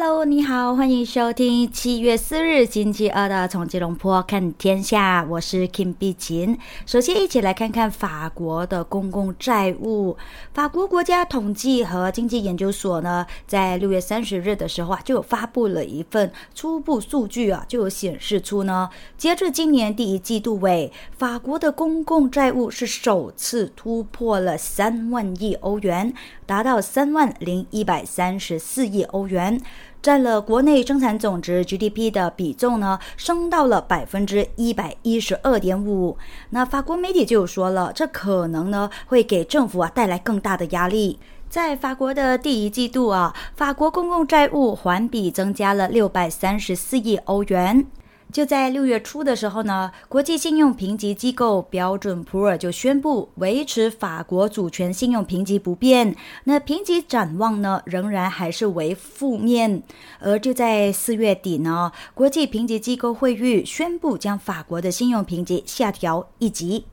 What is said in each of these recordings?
Hello，你好，欢迎收听七月四日星期二的《从吉隆坡看天下》，我是 Kim 碧琴。首先，一起来看看法国的公共债务。法国国家统计和经济研究所呢，在六月三十日的时候啊，就有发布了一份初步数据啊，就有显示出呢，截至今年第一季度尾，法国的公共债务是首次突破了三万亿欧元，达到三万零一百三十四亿欧元。占了国内生产总值 GDP 的比重呢，升到了百分之一百一十二点五。那法国媒体就说了，这可能呢会给政府啊带来更大的压力。在法国的第一季度啊，法国公共债务环比增加了六百三十四亿欧元。就在六月初的时候呢，国际信用评级机构标准普尔就宣布维持法国主权信用评级不变，那评级展望呢仍然还是为负面。而就在四月底呢，国际评级机构会议宣布将法国的信用评级下调一级。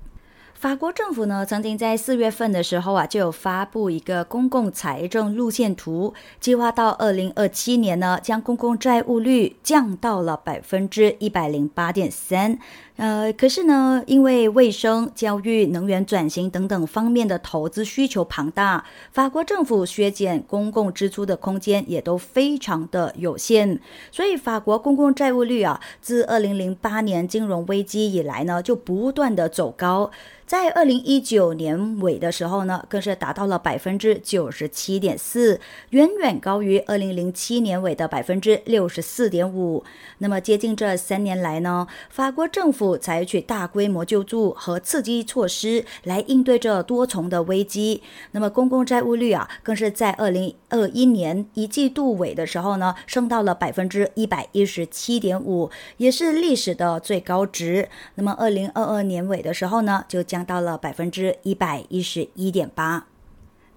法国政府呢，曾经在四月份的时候啊，就有发布一个公共财政路线图，计划到二零二七年呢，将公共债务率降到了百分之一百零八点三。呃，可是呢，因为卫生、教育、能源转型等等方面的投资需求庞大，法国政府削减公共支出的空间也都非常的有限，所以法国公共债务率啊，自二零零八年金融危机以来呢，就不断的走高。在二零一九年尾的时候呢，更是达到了百分之九十七点四，远远高于二零零七年尾的百分之六十四点五。那么接近这三年来呢，法国政府采取大规模救助和刺激措施来应对这多重的危机。那么公共债务率啊，更是在二零二一年一季度尾的时候呢，升到了百分之一百一十七点五，也是历史的最高值。那么二零二二年尾的时候呢，就降到了百分之一百一十一点八。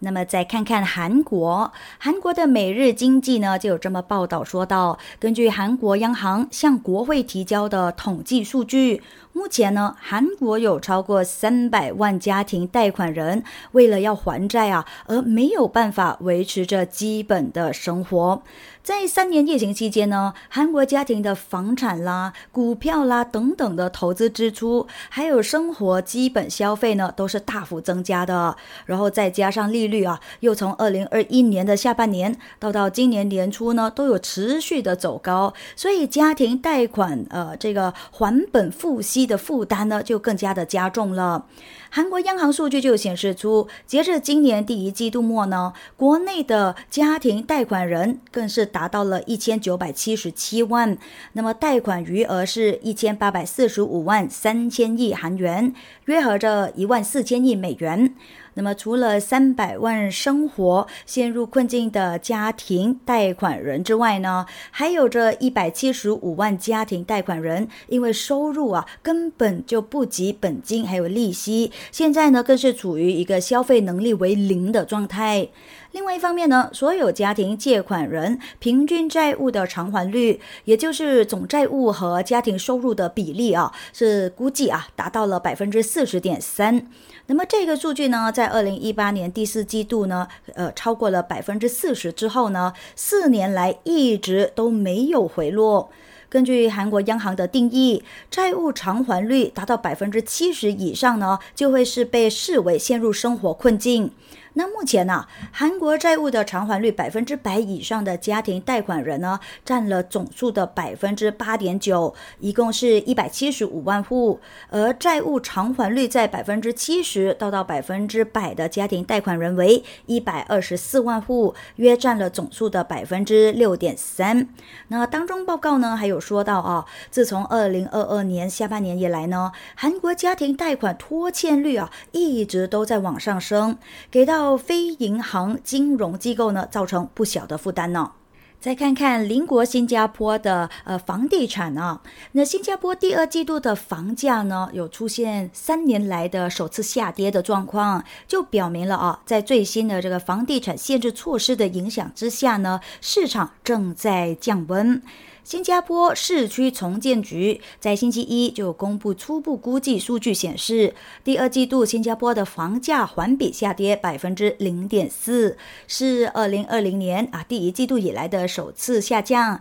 那么再看看韩国，韩国的每日经济呢就有这么报道说到，根据韩国央行向国会提交的统计数据，目前呢韩国有超过三百万家庭贷款人为了要还债啊，而没有办法维持着基本的生活。在三年疫情期间呢，韩国家庭的房产啦、股票啦等等的投资支出，还有生活基本消费呢，都是大幅增加的。然后再加上利率啊，又从二零二一年的下半年到到今年年初呢，都有持续的走高，所以家庭贷款呃这个还本付息的负担呢，就更加的加重了。韩国央行数据就显示出，截至今年第一季度末呢，国内的家庭贷款人更是达到了一千九百七十七万，那么贷款余额是一千八百四十五万三千亿韩元，约合着一万四千亿美元。那么，除了三百万生活陷入困境的家庭贷款人之外呢，还有着一百七十五万家庭贷款人，因为收入啊根本就不及本金还有利息，现在呢更是处于一个消费能力为零的状态。另外一方面呢，所有家庭借款人平均债务的偿还率，也就是总债务和家庭收入的比例啊，是估计啊达到了百分之四十点三。那么这个数据呢，在二零一八年第四季度呢，呃，超过了百分之四十之后呢，四年来一直都没有回落。根据韩国央行的定义，债务偿还率达到百分之七十以上呢，就会是被视为陷入生活困境。那目前呢、韩国债务的偿还率百分之百以上的家庭贷款人呢，占了总数的百分之八点九，一共是一百七十五万户。而债务偿还率在百分之七十到到百分之百的家庭贷款人为一百二十四万户，约占了总数的百分之六点三。那当中报告呢，还有说到啊，自从二零二二年下半年以来呢，韩国家庭贷款拖欠率啊，一直都在往上升，给到非银行金融机构呢，造成不小的负担呢。再看看邻国新加坡的呃房地产啊，那新加坡第二季度的房价呢，有出现三年来的首次下跌的状况，就表明了啊，在最新的这个房地产限制措施的影响之下呢，市场正在降温。新加坡市区重建局在星期一就公布初步估计数据，显示第二季度新加坡的房价环比下跌百分之零点四，是二零二零年啊第一季度以来的首次下降。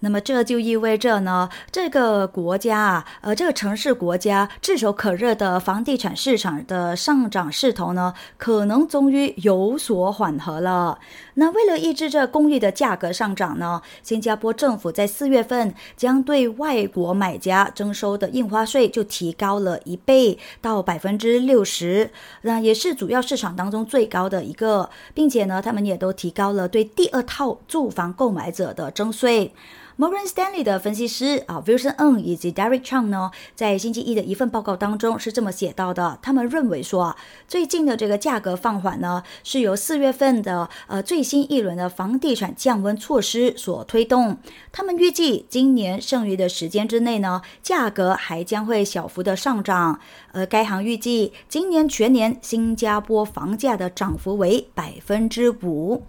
那么这就意味着呢，这个国家啊，呃，这个城市国家炙手可热的房地产市场的上涨势头呢，可能终于有所缓和了。那为了抑制这公寓的价格上涨呢，新加坡政府在四月份将对外国买家征收的印花税就提高了一倍到百分之六十，那也是主要市场当中最高的一个，并且呢，他们也都提高了对第二套住房购买者的征税。Morgan Stanley 的分析师啊，Wilson Ng 以及 Derek Chang 呢，在星期一的一份报告当中是这么写到的。他们认为说，最近的这个价格放缓呢，是由四月份的呃最新一轮的房地产降温措施所推动。他们预计今年剩余的时间之内呢，价格还将会小幅的上涨。而该行预计今年全年新加坡房价的涨幅为百分之五。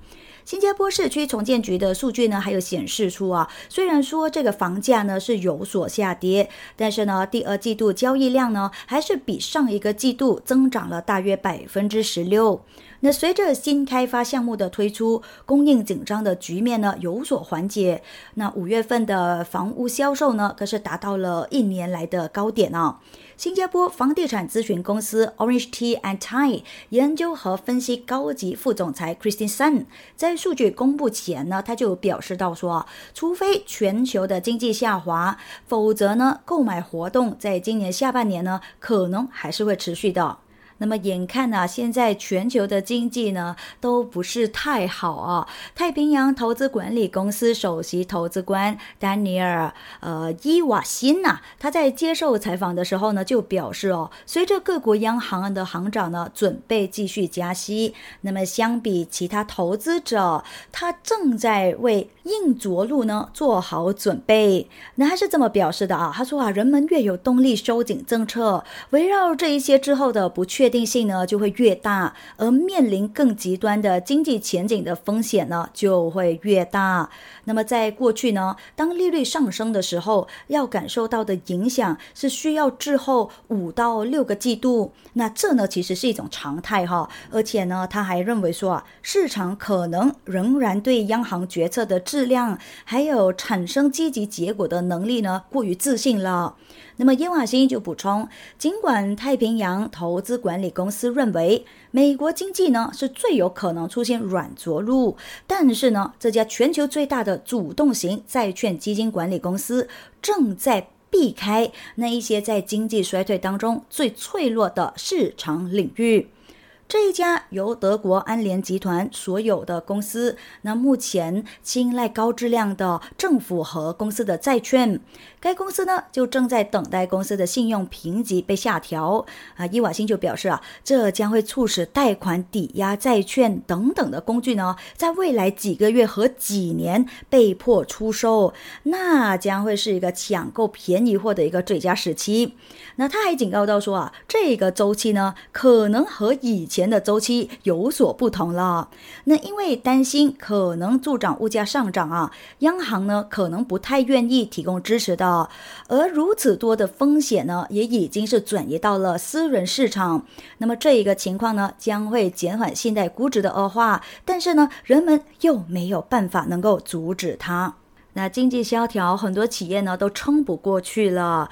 新加坡市区重建局的数据呢，还有显示出啊，虽然说这个房价呢是有所下跌，但是呢，第二季度交易量呢还是比上一个季度增长了大约百分之十六。那随着新开发项目的推出，供应紧张的局面呢有所缓解。那五月份的房屋销售呢，可是达到了一年来的高点啊。新加坡房地产咨询公司 Orange T and Tie 研究和分析高级副总裁 Christine Sun 在数据公布前呢，他就表示到说，除非全球的经济下滑，否则呢，购买活动在今年下半年呢，可能还是会持续的。那么眼看呢，现在全球的经济呢都不是太好啊。太平洋投资管理公司首席投资官丹尼尔呃伊瓦辛呐，他在接受采访的时候呢，就表示哦，随着各国央行的行长呢准备继续加息，那么相比其他投资者，他正在为硬着陆呢做好准备。那他是这么表示的啊，他说啊，人们越有动力收紧政策，围绕这一些之后的不确。定定性呢就会越大，而面临更极端的经济前景的风险呢就会越大。那么在过去呢，当利率上升的时候，要感受到的影响是需要滞后五到六个季度。那这呢其实是一种常态哈。而且呢，他还认为说啊，市场可能仍然对央行决策的质量还有产生积极结果的能力呢过于自信了。那么耶瓦辛就补充，尽管太平洋投资管管理公司认为美国经济呢是最有可能出现软着陆，但是呢，这家全球最大的主动型债券基金管理公司正在避开那一些在经济衰退当中最脆弱的市场领域。这一家由德国安联集团所有的公司，那目前青睐高质量的政府和公司的债券。该公司呢，就正在等待公司的信用评级被下调。啊，伊瓦辛就表示啊，这将会促使贷款、抵押债券等等的工具呢，在未来几个月和几年被迫出售。那将会是一个抢购便宜货的一个最佳时期。那他还警告到说啊，这个周期呢，可能和以前的周期有所不同了。那因为担心可能助长物价上涨啊，央行呢可能不太愿意提供支持的。而如此多的风险呢，也已经是转移到了私人市场。那么这一个情况呢，将会减缓信贷估值的恶化。但是呢，人们又没有办法能够阻止它。那经济萧条，很多企业呢都撑不过去了。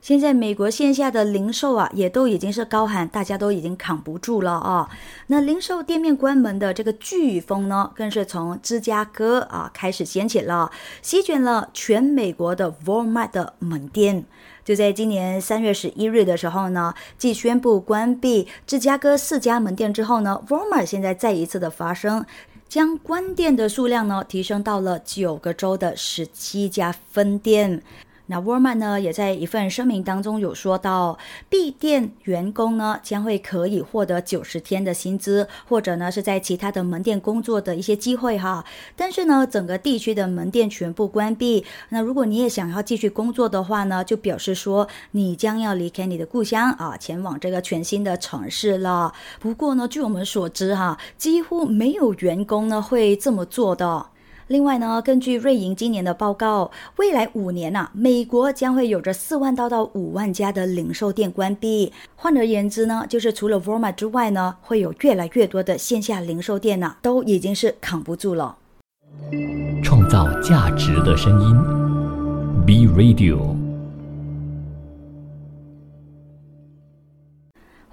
现在美国线下的零售啊，也都已经是高喊，大家都已经扛不住了啊。那零售店面关门的这个飓风呢，更是从芝加哥啊开始掀起了，席卷了全美国的 Walmart 的门店。就在今年三月十一日的时候呢，继宣布关闭芝加哥四家门店之后呢，Walmart 现在再一次的发生，将关店的数量呢提升到了九个州的十七家分店。那沃尔玛呢，也在一份声明当中有说到，闭店员工呢将会可以获得九十天的薪资，或者呢是在其他的门店工作的一些机会哈。但是呢，整个地区的门店全部关闭。那如果你也想要继续工作的话呢，就表示说你将要离开你的故乡啊，前往这个全新的城市了。不过呢，据我们所知哈，几乎没有员工呢会这么做的。另外呢，根据瑞银今年的报告，未来五年呐，美国将会有着四万到到五万家的零售店关闭。换而言之呢，就是除了沃尔玛之外呢，会有越来越多的线下零售店呐，都已经是扛不住了。创造价值的声音，B Radio。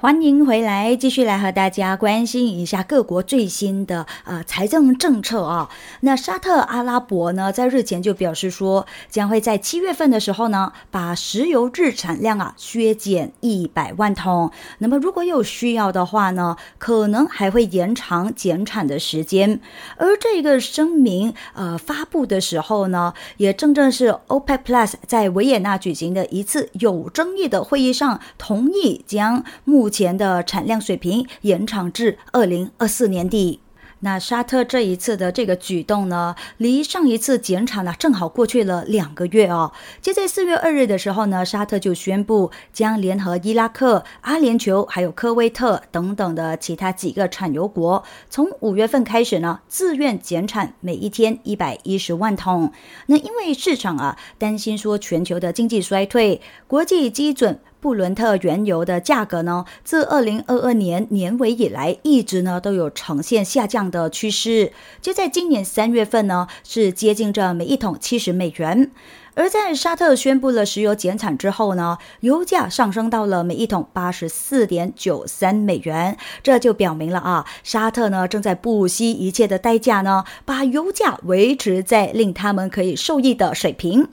欢迎回来，继续来和大家关心一下各国最新的呃财政政策啊。那沙特阿拉伯呢，在日前就表示说，将会在七月份的时候呢，把石油日产量啊削减一百万桶。那么如果有需要的话呢，可能还会延长减产的时间。而这个声明呃发布的时候呢，也正正是 OPEC Plus 在维也纳举行的一次有争议的会议上，同意将目前的产量水平延长至二零二四年底。那沙特这一次的这个举动呢，离上一次减产呢正好过去了两个月哦。就在四月二日的时候呢，沙特就宣布将联合伊拉克、阿联酋还有科威特等等的其他几个产油国，从五月份开始呢，自愿减产每一天一百一十万桶。那因为市场啊担心说全球的经济衰退，国际基准。布伦特原油的价格呢，自二零二二年年尾以来，一直呢都有呈现下降的趋势。就在今年三月份呢，是接近着每一桶七十美元。而在沙特宣布了石油减产之后呢，油价上升到了每一桶八十四点九三美元。这就表明了啊，沙特呢正在不惜一切的代价呢，把油价维持在令他们可以受益的水平。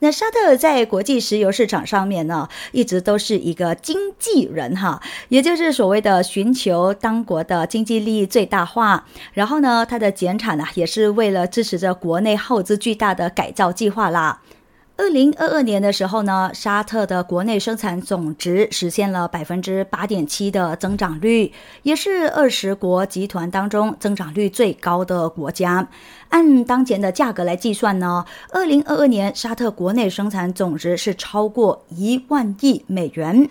那沙特在国际石油市场上面呢，一直都是一个经纪人哈，也就是所谓的寻求当国的经济利益最大化。然后呢，它的减产呢，也是为了支持着国内耗资巨大的改造计划啦。二零二二年的时候呢，沙特的国内生产总值实现了百分之八点七的增长率，也是二十国集团当中增长率最高的国家。按当前的价格来计算呢，二零二二年沙特国内生产总值是超过一万亿美元。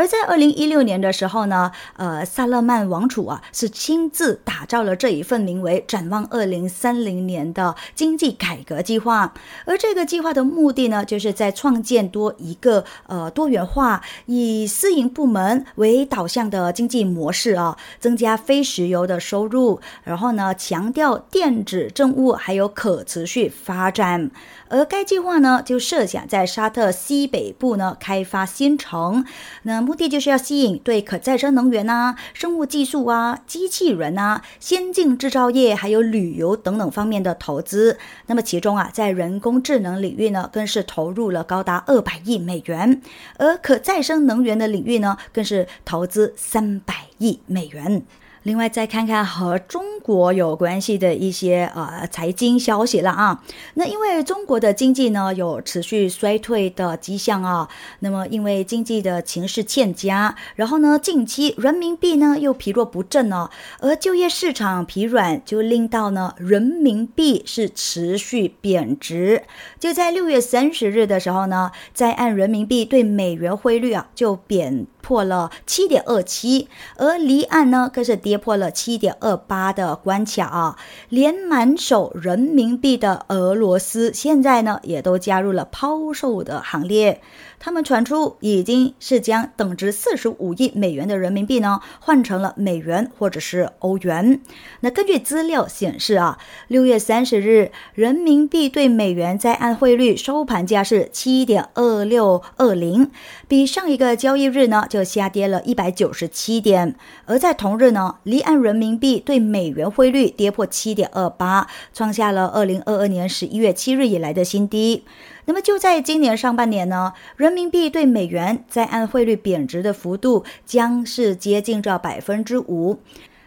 而在二零一六年的时候呢，呃，萨勒曼王储啊是亲自打造了这一份名为“展望二零三零年”的经济改革计划。而这个计划的目的呢，就是在创建多一个呃多元化、以私营部门为导向的经济模式啊，增加非石油的收入，然后呢，强调电子政务还有可持续发展。而该计划呢，就设想在沙特西北部呢开发新城，那目的就是要吸引对可再生能源啊、生物技术啊、机器人啊、先进制造业还有旅游等等方面的投资。那么其中啊，在人工智能领域呢，更是投入了高达二百亿美元，而可再生能源的领域呢，更是投资三百亿美元。另外，再看看和中国有关系的一些呃财经消息了啊。那因为中国的经济呢有持续衰退的迹象啊，那么因为经济的情势欠佳，然后呢近期人民币呢又疲弱不振呢，而就业市场疲软，就令到呢人民币是持续贬值。就在六月三十日的时候呢，在岸人民币对美元汇率啊就贬。破了七点二七，而离岸呢更是跌破了七点二八的关卡啊！连满手人民币的俄罗斯现在呢也都加入了抛售的行列。他们传出已经是将等值四十五亿美元的人民币呢换成了美元或者是欧元。那根据资料显示啊，六月三十日人民币对美元在岸汇率收盘价是七点二六二零，比上一个交易日呢就下跌了一百九十七点。而在同日呢，离岸人民币对美元汇率跌破七点二八，创下了二零二二年十一月七日以来的新低。那么就在今年上半年呢，人民币对美元在岸汇率贬值的幅度将是接近着百分之五。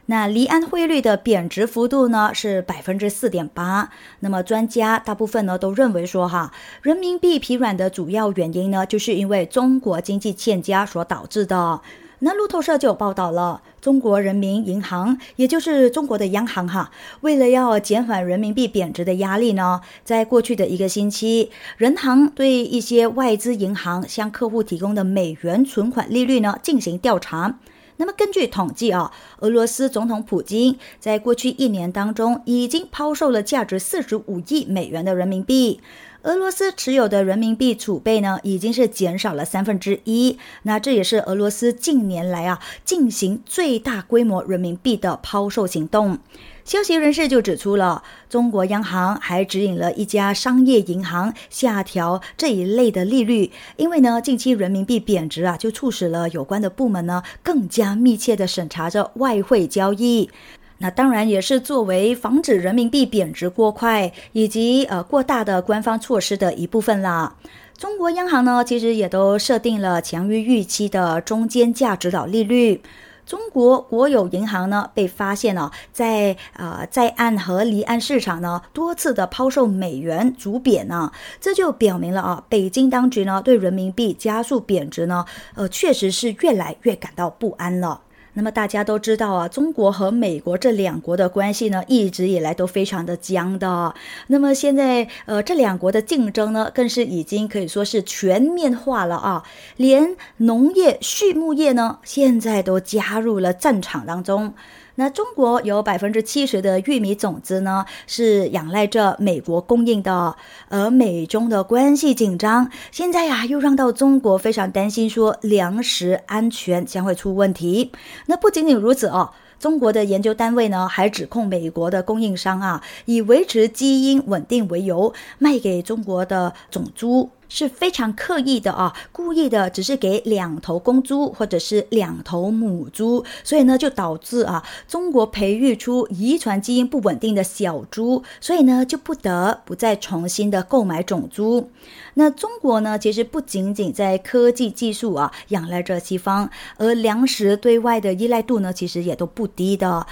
那离岸汇率的贬值幅度呢是百分之四点八。那么专家大部分呢都认为说哈，人民币疲软的主要原因呢，就是因为中国经济欠佳所导致的。那路透社就有报道了，中国人民银行，也就是中国的央行哈，为了要减缓人民币贬值的压力呢，在过去的一个星期，人行对一些外资银行向客户提供的美元存款利率呢进行调查。那么根据统计啊，俄罗斯总统普京在过去一年当中已经抛售了价值四十五亿美元的人民币。俄罗斯持有的人民币储备呢，已经是减少了三分之一。那这也是俄罗斯近年来啊进行最大规模人民币的抛售行动。消息人士就指出了，中国央行还指引了一家商业银行下调这一类的利率，因为呢，近期人民币贬值啊，就促使了有关的部门呢更加密切的审查着外汇交易。那当然也是作为防止人民币贬值过快以及呃过大的官方措施的一部分啦。中国央行呢，其实也都设定了强于预期的中间价指导利率。中国国有银行呢，被发现了在呃在岸和离岸市场呢多次的抛售美元逐贬呢，这就表明了啊，北京当局呢对人民币加速贬值呢，呃确实是越来越感到不安了。那么大家都知道啊，中国和美国这两国的关系呢，一直以来都非常的僵的。那么现在，呃，这两国的竞争呢，更是已经可以说是全面化了啊，连农业、畜牧业呢，现在都加入了战场当中。那中国有百分之七十的玉米种子呢，是仰赖着美国供应的，而美中的关系紧张，现在呀又让到中国非常担心，说粮食安全将会出问题。那不仅仅如此哦，中国的研究单位呢还指控美国的供应商啊，以维持基因稳定为由，卖给中国的种猪。是非常刻意的啊，故意的，只是给两头公猪或者是两头母猪，所以呢，就导致啊，中国培育出遗传基因不稳定的小猪，所以呢，就不得不再重新的购买种猪。那中国呢，其实不仅仅在科技技术啊仰赖着西方，而粮食对外的依赖度呢，其实也都不低的。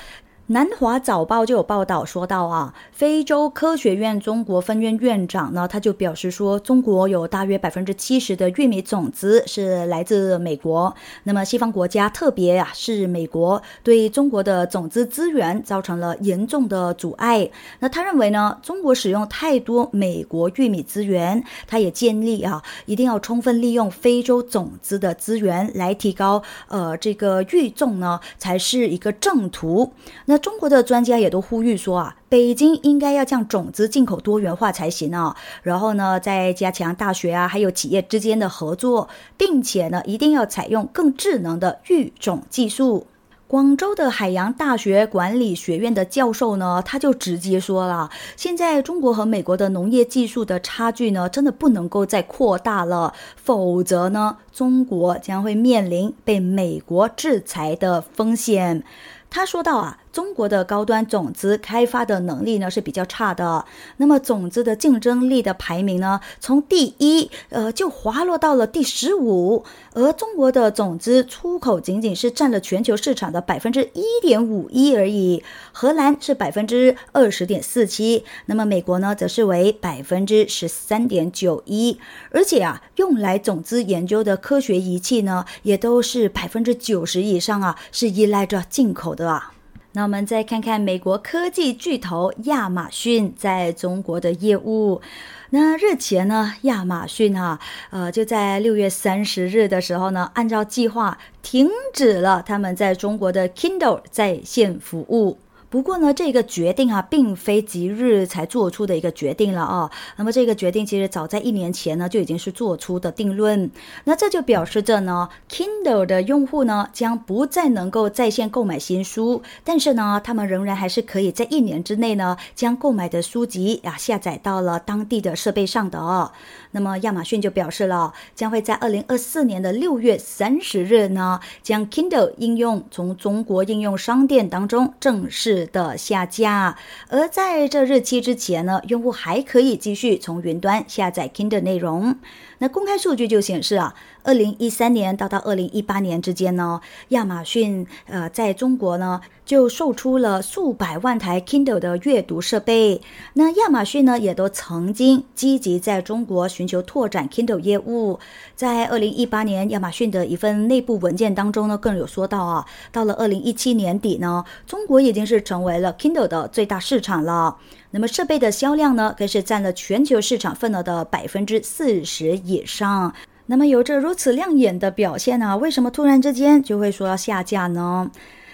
南华早报就有报道说到啊，非洲科学院中国分院院长呢，他就表示说，中国有大约百分之七十的玉米种子是来自美国。那么西方国家，特别啊是美国，对中国的种子资源造成了严重的阻碍。那他认为呢，中国使用太多美国玉米资源，他也建议啊，一定要充分利用非洲种子的资源来提高呃这个育种呢，才是一个正途。那中国的专家也都呼吁说啊，北京应该要将种子进口多元化才行啊。然后呢，再加强大学啊还有企业之间的合作，并且呢，一定要采用更智能的育种技术。广州的海洋大学管理学院的教授呢，他就直接说了，现在中国和美国的农业技术的差距呢，真的不能够再扩大了，否则呢，中国将会面临被美国制裁的风险。他说到啊。中国的高端种子开发的能力呢是比较差的，那么种子的竞争力的排名呢，从第一呃就滑落到了第十五，而中国的种子出口仅仅是占了全球市场的百分之一点五一而已，荷兰是百分之二十点四七，那么美国呢则是为百分之十三点九一，而且啊用来种子研究的科学仪器呢也都是百分之九十以上啊是依赖着进口的啊。那我们再看看美国科技巨头亚马逊在中国的业务。那日前呢，亚马逊哈呃就在六月三十日的时候呢，按照计划停止了他们在中国的 Kindle 在线服务。不过呢，这个决定啊，并非即日才做出的一个决定了啊。那么这个决定其实早在一年前呢，就已经是做出的定论。那这就表示着呢，Kindle 的用户呢，将不再能够在线购买新书，但是呢，他们仍然还是可以在一年之内呢，将购买的书籍啊下载到了当地的设备上的哦。那么亚马逊就表示了，将会在二零二四年的六月三十日呢，将 Kindle 应用从中国应用商店当中正式的下架。而在这日期之前呢，用户还可以继续从云端下载 Kindle 内容。那公开数据就显示啊，二零一三年到到二零一八年之间呢，亚马逊呃在中国呢就售出了数百万台 Kindle 的阅读设备。那亚马逊呢也都曾经积极在中国寻求拓展 Kindle 业务。在二零一八年，亚马逊的一份内部文件当中呢，更有说到啊，到了二零一七年底呢，中国已经是成为了 Kindle 的最大市场了。那么设备的销量呢，更是占了全球市场份额的百分之四十以上。那么有着如此亮眼的表现呢，为什么突然之间就会说要下架呢？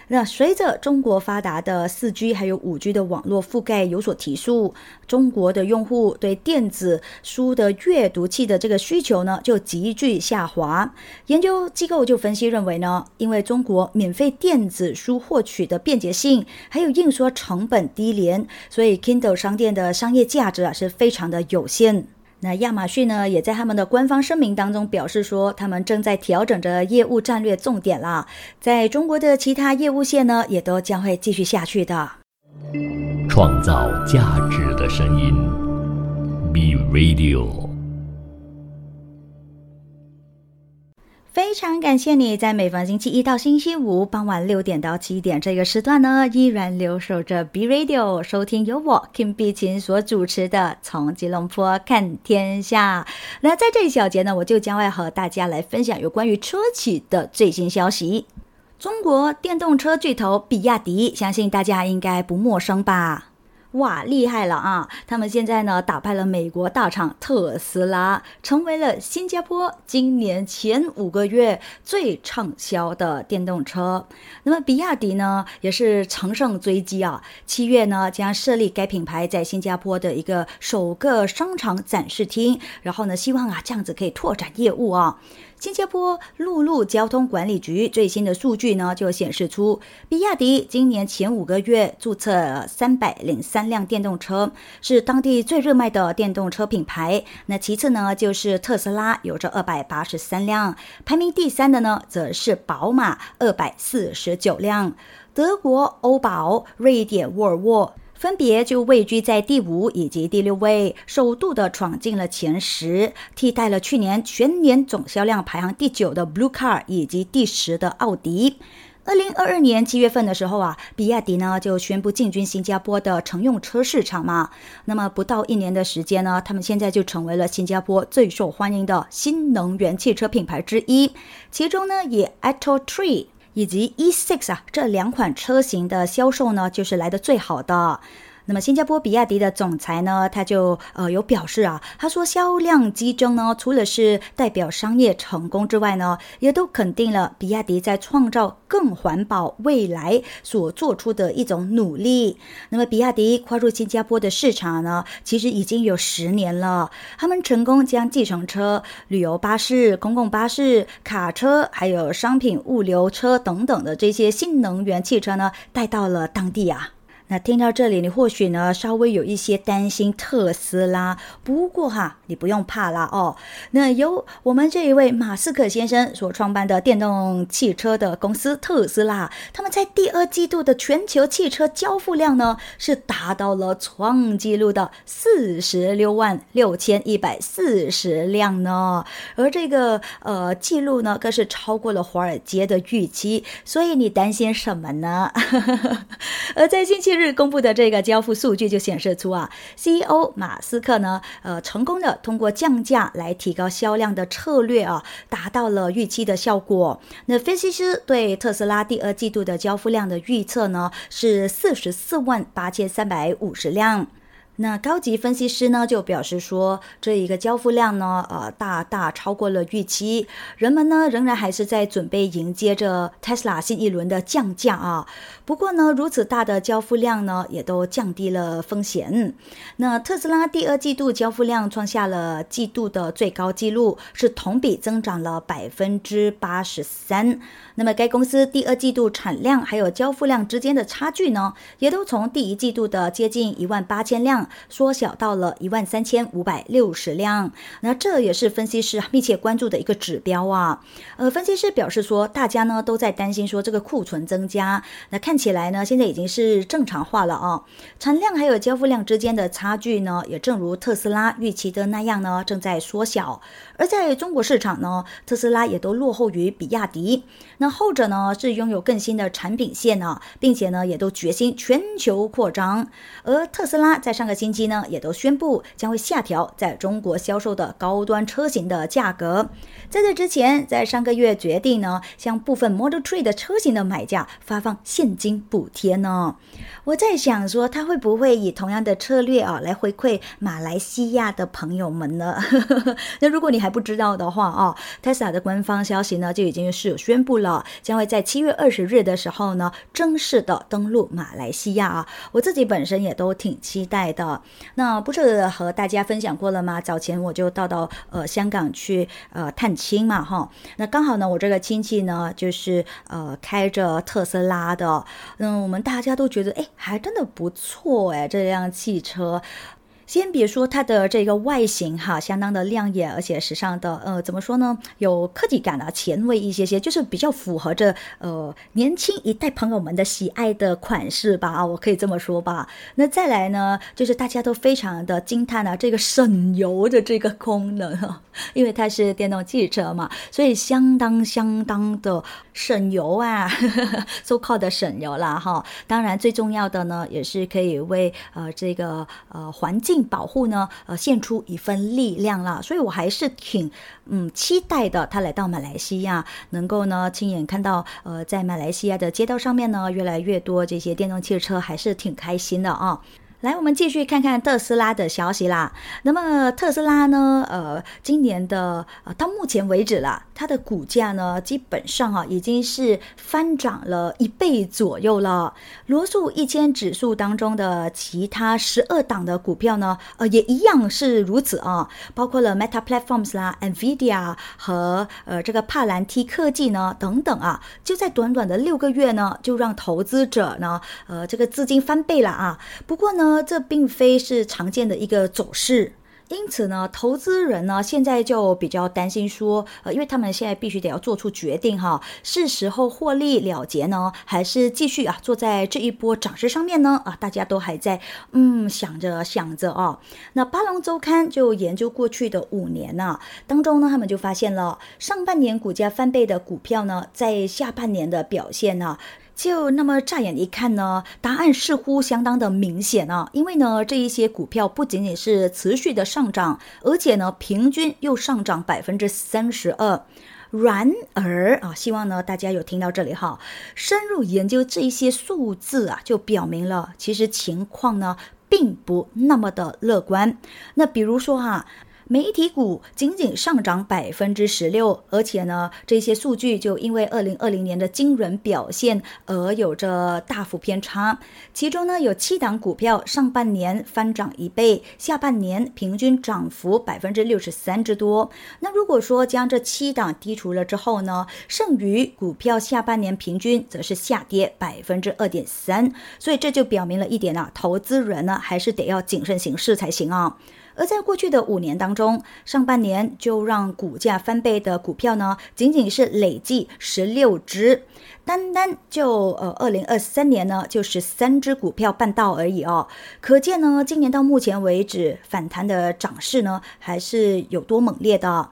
那随着中国发达的四 G 还有五 G 的网络覆盖有所提速，中国的用户对电子书的阅读器的这个需求呢，就急剧下滑。研究机构就分析认为呢，因为中国免费电子书获取的便捷性，还有印刷成本低廉，所以 Kindle 商店的商业价值啊是非常的有限。那亚马逊呢，也在他们的官方声明当中表示说，他们正在调整着业务战略重点啦，在中国的其他业务线呢，也都将会继续下去的。创造价值的声音，Be Radio。非常感谢你在每逢星期一到星期五傍晚六点到七点这个时段呢，依然留守着 B Radio 收听由我 Kim Bee 琴所主持的《从吉隆坡看天下》。那在这一小节呢，我就将会和大家来分享有关于车企的最新消息。中国电动车巨头比亚迪，相信大家应该不陌生吧？哇，厉害了啊！他们现在呢打败了美国大厂特斯拉，成为了新加坡今年前五个月最畅销的电动车。那么比亚迪呢也是乘胜追击啊，七月呢将设立该品牌在新加坡的一个首个商场展示厅，然后呢希望啊这样子可以拓展业务啊。新加坡陆路交通管理局最新的数据呢，就显示出，比亚迪今年前五个月注册三百零三辆电动车，是当地最热卖的电动车品牌。那其次呢，就是特斯拉，有着二百八十三辆，排名第三的呢，则是宝马，二百四十九辆，德国欧宝、瑞典沃尔沃。分别就位居在第五以及第六位，首度的闯进了前十，替代了去年全年总销量排行第九的 Blue Car 以及第十的奥迪。二零二二年七月份的时候啊，比亚迪呢就宣布进军新加坡的乘用车市场嘛。那么不到一年的时间呢，他们现在就成为了新加坡最受欢迎的新能源汽车品牌之一。其中呢，以 a t o Tree。以及 E6 啊，这两款车型的销售呢，就是来的最好的。那么，新加坡比亚迪的总裁呢，他就呃有表示啊，他说销量激增呢，除了是代表商业成功之外呢，也都肯定了比亚迪在创造更环保未来所做出的一种努力。那么，比亚迪跨入新加坡的市场呢，其实已经有十年了，他们成功将计程车、旅游巴士、公共巴士、卡车，还有商品物流车等等的这些新能源汽车呢，带到了当地啊。那听到这里，你或许呢稍微有一些担心特斯拉，不过哈，你不用怕啦哦。那由我们这一位马斯克先生所创办的电动汽车的公司特斯拉，他们在第二季度的全球汽车交付量呢是达到了创纪录的四十六万六千一百四十辆呢，而这个呃记录呢更是超过了华尔街的预期。所以你担心什么呢？而在星期。日公布的这个交付数据就显示出啊，CEO 马斯克呢，呃，成功的通过降价来提高销量的策略啊，达到了预期的效果。那分析师对特斯拉第二季度的交付量的预测呢，是四十四万八千三百五十辆。那高级分析师呢就表示说，这一个交付量呢，呃，大大超过了预期。人们呢仍然还是在准备迎接着 Tesla 新一轮的降价啊。不过呢，如此大的交付量呢，也都降低了风险。那特斯拉第二季度交付量创下了季度的最高纪录，是同比增长了百分之八十三。那么该公司第二季度产量还有交付量之间的差距呢，也都从第一季度的接近一万八千辆。缩小到了一万三千五百六十辆。那这也是分析师密切关注的一个指标啊。呃，分析师表示说，大家呢都在担心说这个库存增加，那看起来呢现在已经是正常化了啊。产量还有交付量之间的差距呢，也正如特斯拉预期的那样呢，正在缩小。而在中国市场呢，特斯拉也都落后于比亚迪。那后者呢是拥有更新的产品线呢，并且呢也都决心全球扩张。而特斯拉在上个星期呢也都宣布将会下调在中国销售的高端车型的价格。在这之前，在上个月决定呢向部分 Model Three 的车型的买家发放现金补贴呢。我在想说，他会不会以同样的策略啊来回馈马来西亚的朋友们呢？那如果你还不知道的话啊，Tesla 的官方消息呢就已经是有宣布了，将会在七月二十日的时候呢正式的登陆马来西亚啊。我自己本身也都挺期待的。那不是和大家分享过了吗？早前我就到到呃香港去呃探亲嘛哈。那刚好呢，我这个亲戚呢就是呃开着特斯拉的，嗯，我们大家都觉得哎还真的不错哎这辆汽车。先别说它的这个外形哈，相当的亮眼，而且时尚的，呃，怎么说呢？有科技感啊，前卫一些些，就是比较符合着呃年轻一代朋友们的喜爱的款式吧啊，我可以这么说吧。那再来呢，就是大家都非常的惊叹啊，这个省油的这个功能哈，因为它是电动汽车嘛，所以相当相当的省油啊，so called 的省油啦哈。当然最重要的呢，也是可以为呃这个呃环境。保护呢，呃，献出一份力量啦，所以我还是挺嗯期待的。他来到马来西亚，能够呢亲眼看到，呃，在马来西亚的街道上面呢，越来越多这些电动汽车，还是挺开心的啊。来，我们继续看看特斯拉的消息啦。那么特斯拉呢？呃，今年的呃到目前为止啦，它的股价呢，基本上啊已经是翻涨了一倍左右了。罗素一千指数当中的其他十二档的股票呢，呃，也一样是如此啊。包括了 Meta Platforms 啦、Nvidia 和呃这个帕兰提科技呢等等啊，就在短短的六个月呢，就让投资者呢，呃，这个资金翻倍了啊。不过呢。这并非是常见的一个走势，因此呢，投资人呢现在就比较担心说，呃，因为他们现在必须得要做出决定哈，是时候获利了结呢，还是继续啊坐在这一波涨势上面呢？啊，大家都还在嗯想着想着啊。那巴龙周刊就研究过去的五年呢，当中呢，他们就发现了上半年股价翻倍的股票呢，在下半年的表现呢。就那么乍眼一看呢，答案似乎相当的明显啊，因为呢，这一些股票不仅仅是持续的上涨，而且呢，平均又上涨百分之三十二。然而啊，希望呢大家有听到这里哈，深入研究这一些数字啊，就表明了其实情况呢并不那么的乐观。那比如说哈。媒体股仅仅上涨百分之十六，而且呢，这些数据就因为二零二零年的惊人表现而有着大幅偏差。其中呢，有七档股票上半年翻涨一倍，下半年平均涨幅百分之六十三之多。那如果说将这七档剔除了之后呢，剩余股票下半年平均则是下跌百分之二点三。所以这就表明了一点啊，投资人呢还是得要谨慎行事才行啊。而在过去的五年当中，上半年就让股价翻倍的股票呢，仅仅是累计十六只，单单就呃二零二三年呢，就十三只股票半到而已哦。可见呢，今年到目前为止反弹的涨势呢，还是有多猛烈的。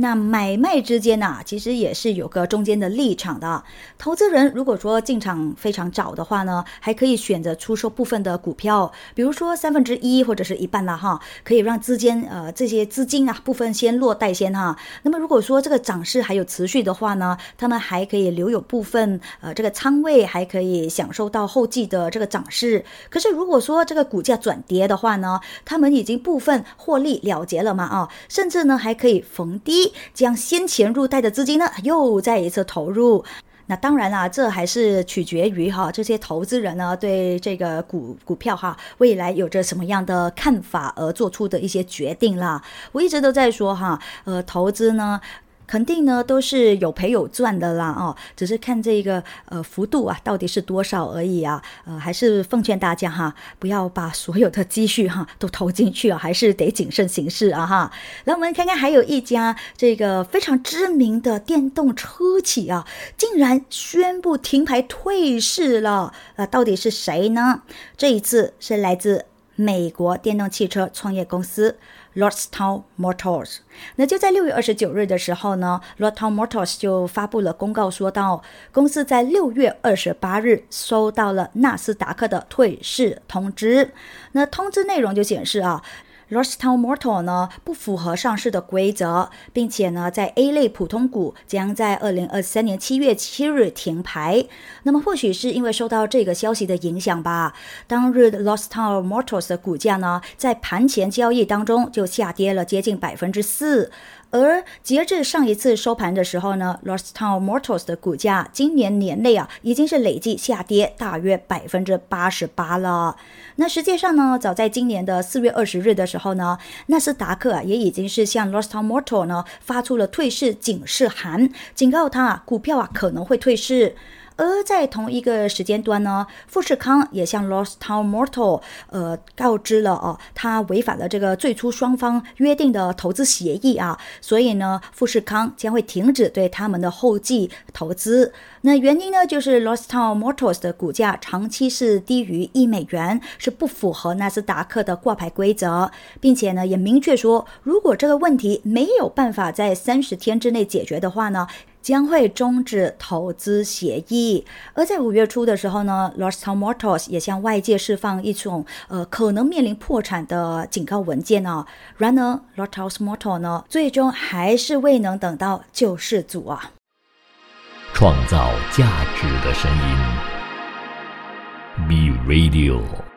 那买卖之间呢，其实也是有个中间的立场的。投资人如果说进场非常早的话呢，还可以选择出售部分的股票，比如说三分之一或者是一半啦哈，可以让资金呃这些资金啊部分先落袋先哈。那么如果说这个涨势还有持续的话呢，他们还可以留有部分呃这个仓位，还可以享受到后继的这个涨势。可是如果说这个股价转跌的话呢，他们已经部分获利了结了嘛啊，甚至呢还可以逢低。将先前入袋的资金呢，又再一次投入。那当然啦，这还是取决于哈这些投资人呢对这个股股票哈未来有着什么样的看法而做出的一些决定啦。我一直都在说哈，呃，投资呢。肯定呢都是有赔有赚的啦哦，只是看这个呃幅度啊到底是多少而已啊。呃，还是奉劝大家哈，不要把所有的积蓄哈都投进去啊，还是得谨慎行事啊哈。来，我们看看还有一家这个非常知名的电动车企啊，竟然宣布停牌退市了。呃，到底是谁呢？这一次是来自美国电动汽车创业公司。Lordstown Motors，那就在六月二十九日的时候呢，Lordstown Motors 就发布了公告，说到公司在六月二十八日收到了纳斯达克的退市通知。那通知内容就显示啊。Lordstown Motors 呢不符合上市的规则，并且呢在 A 类普通股将在二零二三年七月七日停牌。那么或许是因为受到这个消息的影响吧，当日 Lordstown Mortals 的股价呢在盘前交易当中就下跌了接近百分之四。而截至上一次收盘的时候呢，Lost Town Mortals 的股价今年年内啊已经是累计下跌大约百分之八十八了。那实际上呢，早在今年的四月二十日的时候呢，纳斯达克啊也已经是向 Lost Town Mortals 呢发出了退市警示函，警告他啊股票啊可能会退市。而在同一个时间段呢，富士康也向 Lost Town Mortals 呃告知了哦，他违反了这个最初双方约定的投资协议啊，所以呢，富士康将会停止对他们的后继投资。那原因呢，就是 Lost Town Mortals 的股价长期是低于一美元，是不符合纳斯达克的挂牌规则，并且呢，也明确说，如果这个问题没有办法在三十天之内解决的话呢。将会终止投资协议。而在五月初的时候呢 los tomatos 也向外界释放一种呃可能面临破产的警告文件呢。然而 los tomato 呢，最终还是未能等到救世主啊！创造价值的声音，Be Radio。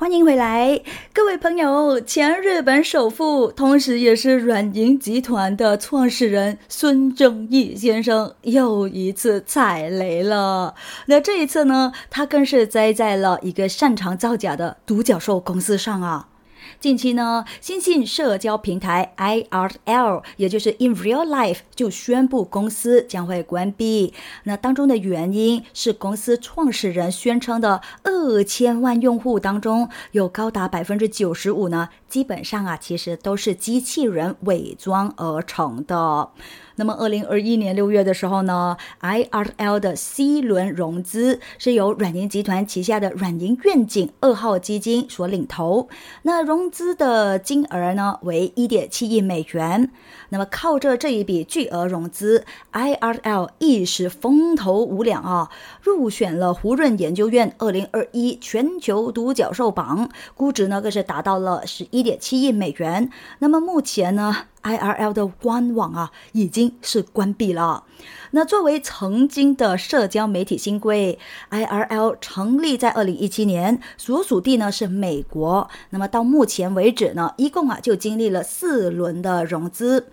欢迎回来，各位朋友。前日本首富，同时也是软银集团的创始人孙正义先生又一次踩雷了。那这一次呢，他更是栽在了一个擅长造假的独角兽公司上啊。近期呢，新兴社交平台 IRL，也就是 In Real Life，就宣布公司将会关闭。那当中的原因是，公司创始人宣称的二千万用户当中，有高达百分之九十五呢，基本上啊，其实都是机器人伪装而成的。那么，二零二一年六月的时候呢，IRL 的 C 轮融资是由软银集团旗下的软银愿景二号基金所领投。那融资的金额呢为一点七亿美元。那么，靠着这一笔巨额融资，IRL 一时风头无两啊，入选了胡润研究院二零二一全球独角兽榜，估值呢更是达到了十一点七亿美元。那么目前呢？IRL 的官网啊，已经是关闭了。那作为曾经的社交媒体新规，IRL 成立在二零一七年，所属地呢是美国。那么到目前为止呢，一共啊就经历了四轮的融资。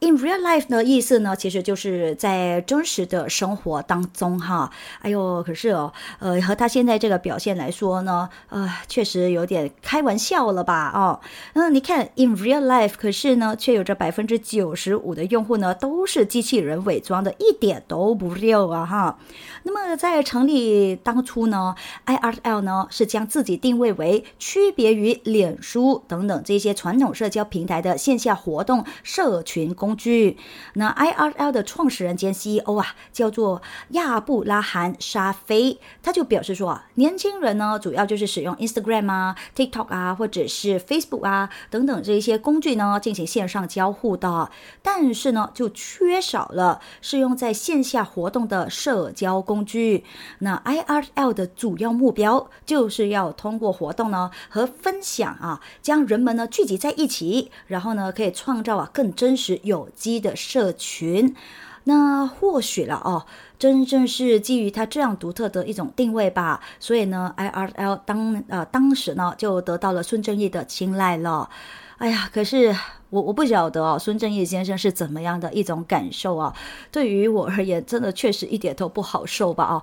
In real life 的意思呢，其实就是在真实的生活当中哈。哎呦，可是哦，呃，和他现在这个表现来说呢，呃，确实有点开玩笑了吧？哦，嗯，你看 In real life，可是呢，却有着百分之九十五的用户呢都是机器人伪装的，一点都不 real 啊哈。那么在成立当初呢，IRL 呢是将自己定位为区别于脸书等等这些传统社交平台的线下活动社群公。工具，那 IRL 的创始人兼 CEO 啊，叫做亚布拉罕沙菲，他就表示说啊，年轻人呢，主要就是使用 Instagram 啊、TikTok 啊，或者是 Facebook 啊等等这一些工具呢，进行线上交互的，但是呢，就缺少了适用在线下活动的社交工具。那 IRL 的主要目标就是要通过活动呢和分享啊，将人们呢聚集在一起，然后呢可以创造啊更真实有。手机的社群，那或许了哦，真正是基于它这样独特的一种定位吧。所以呢，IRL 当呃当时呢就得到了孙正义的青睐了。哎呀，可是我我不晓得哦，孙正义先生是怎么样的一种感受啊？对于我而言，真的确实一点都不好受吧？哦。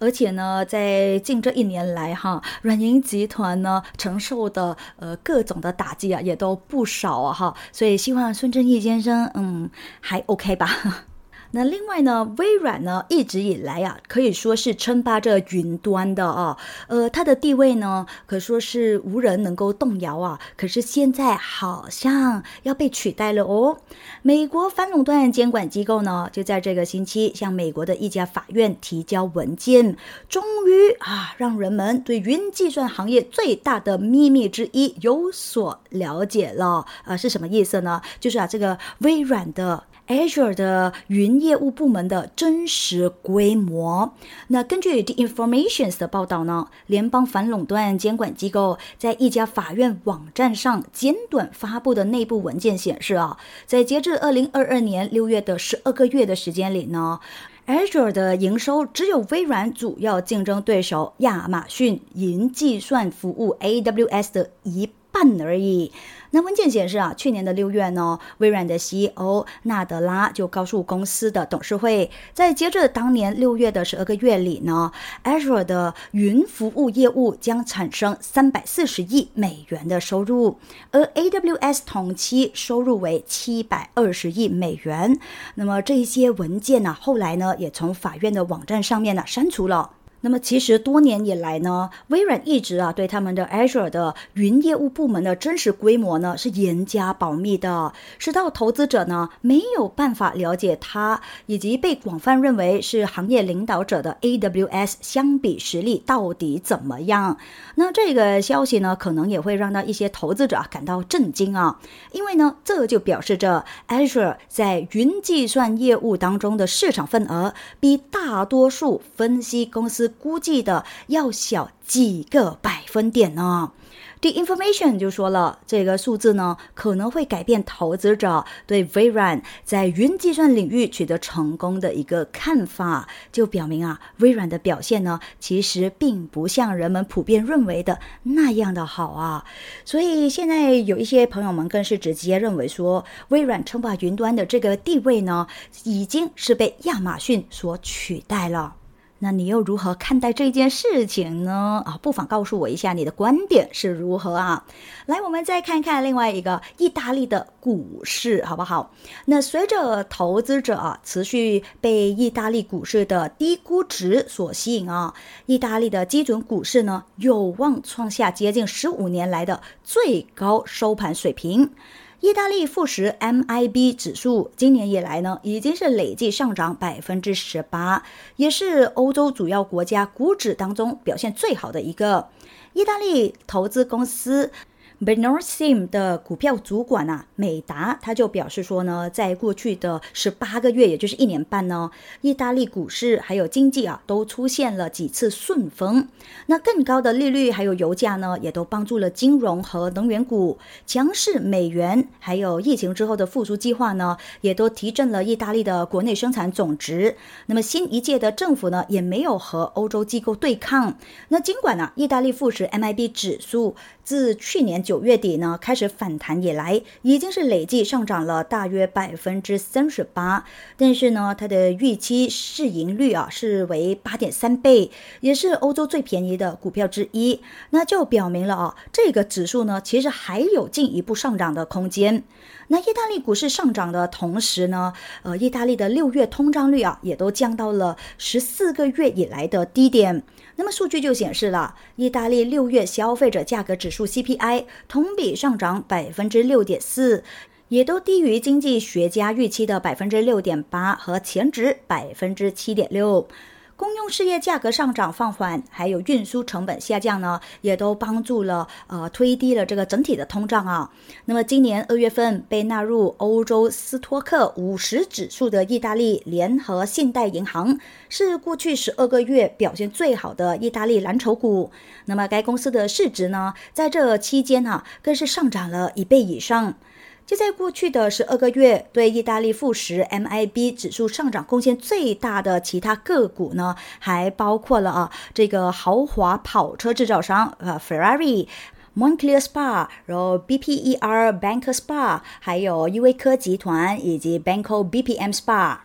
而且呢，在近这一年来哈，软银集团呢承受的呃各种的打击啊，也都不少啊哈，所以希望孙正义先生嗯还 OK 吧。那另外呢，微软呢一直以来啊，可以说是称霸着云端的啊，呃，它的地位呢可说是无人能够动摇啊。可是现在好像要被取代了哦。美国反垄断监管机构呢，就在这个星期向美国的一家法院提交文件，终于啊，让人们对云计算行业最大的秘密之一有所了解了。啊，是什么意思呢？就是啊，这个微软的。Azure 的云业务部门的真实规模。那根据 The Informations 的报道呢，联邦反垄断监管机构在一家法院网站上简短发布的内部文件显示啊，在截至二零二二年六月的十二个月的时间里呢，Azure 的营收只有微软主要竞争对手亚马逊云计算服务 AWS 的一半而已。那文件显示啊，去年的六月呢，微软的 CEO 纳德拉就告诉公司的董事会，在接着当年六月的十二个月里呢，Azure 的云服务业务将产生三百四十亿美元的收入，而 AWS 同期收入为七百二十亿美元。那么这些文件呢，后来呢，也从法院的网站上面呢删除了。那么其实多年以来呢，微软一直啊对他们的 Azure 的云业务部门的真实规模呢是严加保密的，使到投资者呢没有办法了解它以及被广泛认为是行业领导者的 AWS 相比实力到底怎么样。那这个消息呢，可能也会让到一些投资者啊感到震惊啊，因为呢这就表示着 Azure 在云计算业务当中的市场份额比大多数分析公司。估计的要小几个百分点呢。The Information 就说了，这个数字呢可能会改变投资者对微软在云计算领域取得成功的一个看法，就表明啊，微软的表现呢其实并不像人们普遍认为的那样的好啊。所以现在有一些朋友们更是直接认为说，微软称霸云端的这个地位呢，已经是被亚马逊所取代了。那你又如何看待这件事情呢？啊，不妨告诉我一下你的观点是如何啊？来，我们再看看另外一个意大利的股市，好不好？那随着投资者啊持续被意大利股市的低估值所吸引啊，意大利的基准股市呢有望创下接近十五年来的最高收盘水平。意大利富时 MIB 指数今年以来呢，已经是累计上涨百分之十八，也是欧洲主要国家股指当中表现最好的一个。意大利投资公司。B e n o r s i m 的股票主管啊，美达他就表示说呢，在过去的十八个月，也就是一年半呢，意大利股市还有经济啊，都出现了几次顺风。那更高的利率还有油价呢，也都帮助了金融和能源股。强势美元还有疫情之后的复苏计划呢，也都提振了意大利的国内生产总值。那么新一届的政府呢，也没有和欧洲机构对抗。那尽管呢，意大利富时 MIB 指数自去年。九月底呢，开始反弹以来，已经是累计上涨了大约百分之三十八。但是呢，它的预期市盈率啊是为八点三倍，也是欧洲最便宜的股票之一。那就表明了啊，这个指数呢，其实还有进一步上涨的空间。那意大利股市上涨的同时呢，呃，意大利的六月通胀率啊，也都降到了十四个月以来的低点。那么数据就显示了，意大利六月消费者价格指数 CPI 同比上涨百分之六点四，也都低于经济学家预期的百分之六点八和前值百分之七点六。公用事业价格上涨放缓，还有运输成本下降呢，也都帮助了呃推低了这个整体的通胀啊。那么今年二月份被纳入欧洲斯托克五十指数的意大利联合信贷银行，是过去十二个月表现最好的意大利蓝筹股。那么该公司的市值呢，在这期间呢，更是上涨了一倍以上。就在过去的十二个月，对意大利富时 MIB 指数上涨贡献最大的其他个股呢，还包括了啊这个豪华跑车制造商呃 Ferrari、Moncler Spa，然后 BPER Bank Spa，还有依维柯集团以及 Banco BPM Spa。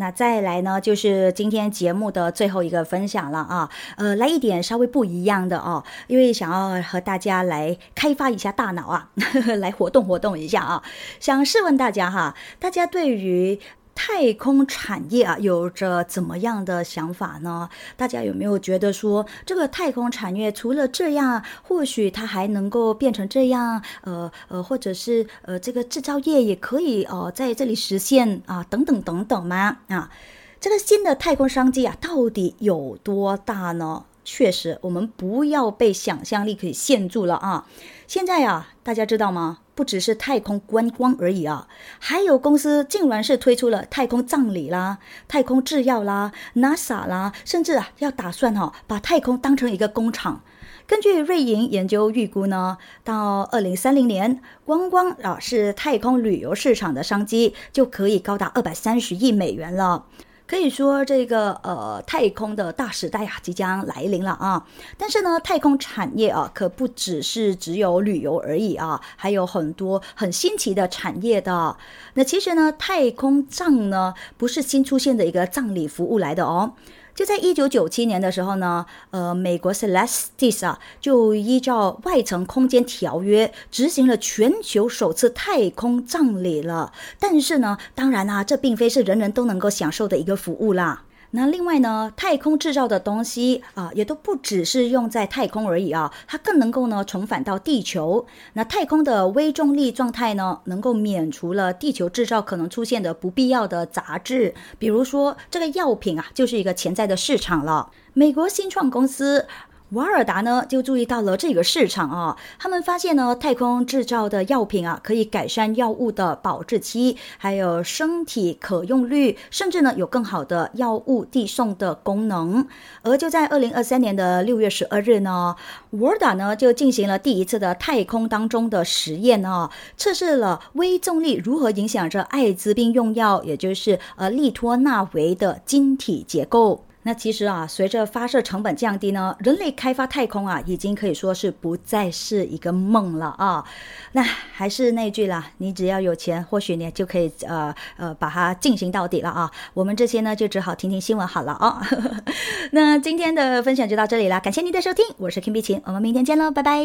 那再来呢，就是今天节目的最后一个分享了啊，呃，来一点稍微不一样的哦，因为想要和大家来开发一下大脑啊，来活动活动一下啊，想试问大家哈，大家对于。太空产业啊，有着怎么样的想法呢？大家有没有觉得说，这个太空产业除了这样，或许它还能够变成这样？呃呃，或者是呃，这个制造业也可以哦，在这里实现啊，等等等等吗？啊，这个新的太空商机啊，到底有多大呢？确实，我们不要被想象力给限住了啊！现在呀，大家知道吗？不只是太空观光而已啊，还有公司竟然是推出了太空葬礼啦、太空制药啦、NASA 啦，甚至啊要打算哈把太空当成一个工厂。根据瑞银研究预估呢，到二零三零年，光光啊是太空旅游市场的商机就可以高达二百三十亿美元了。可以说，这个呃，太空的大时代啊，即将来临了啊！但是呢，太空产业啊，可不只是只有旅游而已啊，还有很多很新奇的产业的。那其实呢，太空葬呢，不是新出现的一个葬礼服务来的哦。就在一九九七年的时候呢，呃，美国 Celestis 啊，就依照外层空间条约执行了全球首次太空葬礼了。但是呢，当然啦，这并非是人人都能够享受的一个服务啦。那另外呢，太空制造的东西啊，也都不只是用在太空而已啊，它更能够呢重返到地球。那太空的微重力状态呢，能够免除了地球制造可能出现的不必要的杂质，比如说这个药品啊，就是一个潜在的市场了。美国新创公司。瓦尔达呢就注意到了这个市场啊，他们发现呢，太空制造的药品啊，可以改善药物的保质期，还有身体可用率，甚至呢有更好的药物递送的功能。而就在二零二三年的六月十二日呢，瓦尔达呢就进行了第一次的太空当中的实验啊，测试了微重力如何影响着艾滋病用药，也就是呃利托那韦的晶体结构。那其实啊，随着发射成本降低呢，人类开发太空啊，已经可以说是不再是一个梦了啊。那还是那句啦，你只要有钱，或许你就可以呃呃把它进行到底了啊。我们这些呢，就只好听听新闻好了啊。那今天的分享就到这里啦，感谢您的收听，我是 Kim 碧琴，我们明天见喽，拜拜。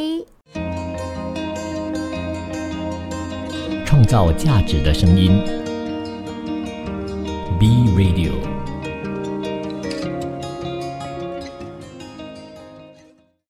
创造价值的声音，B Radio。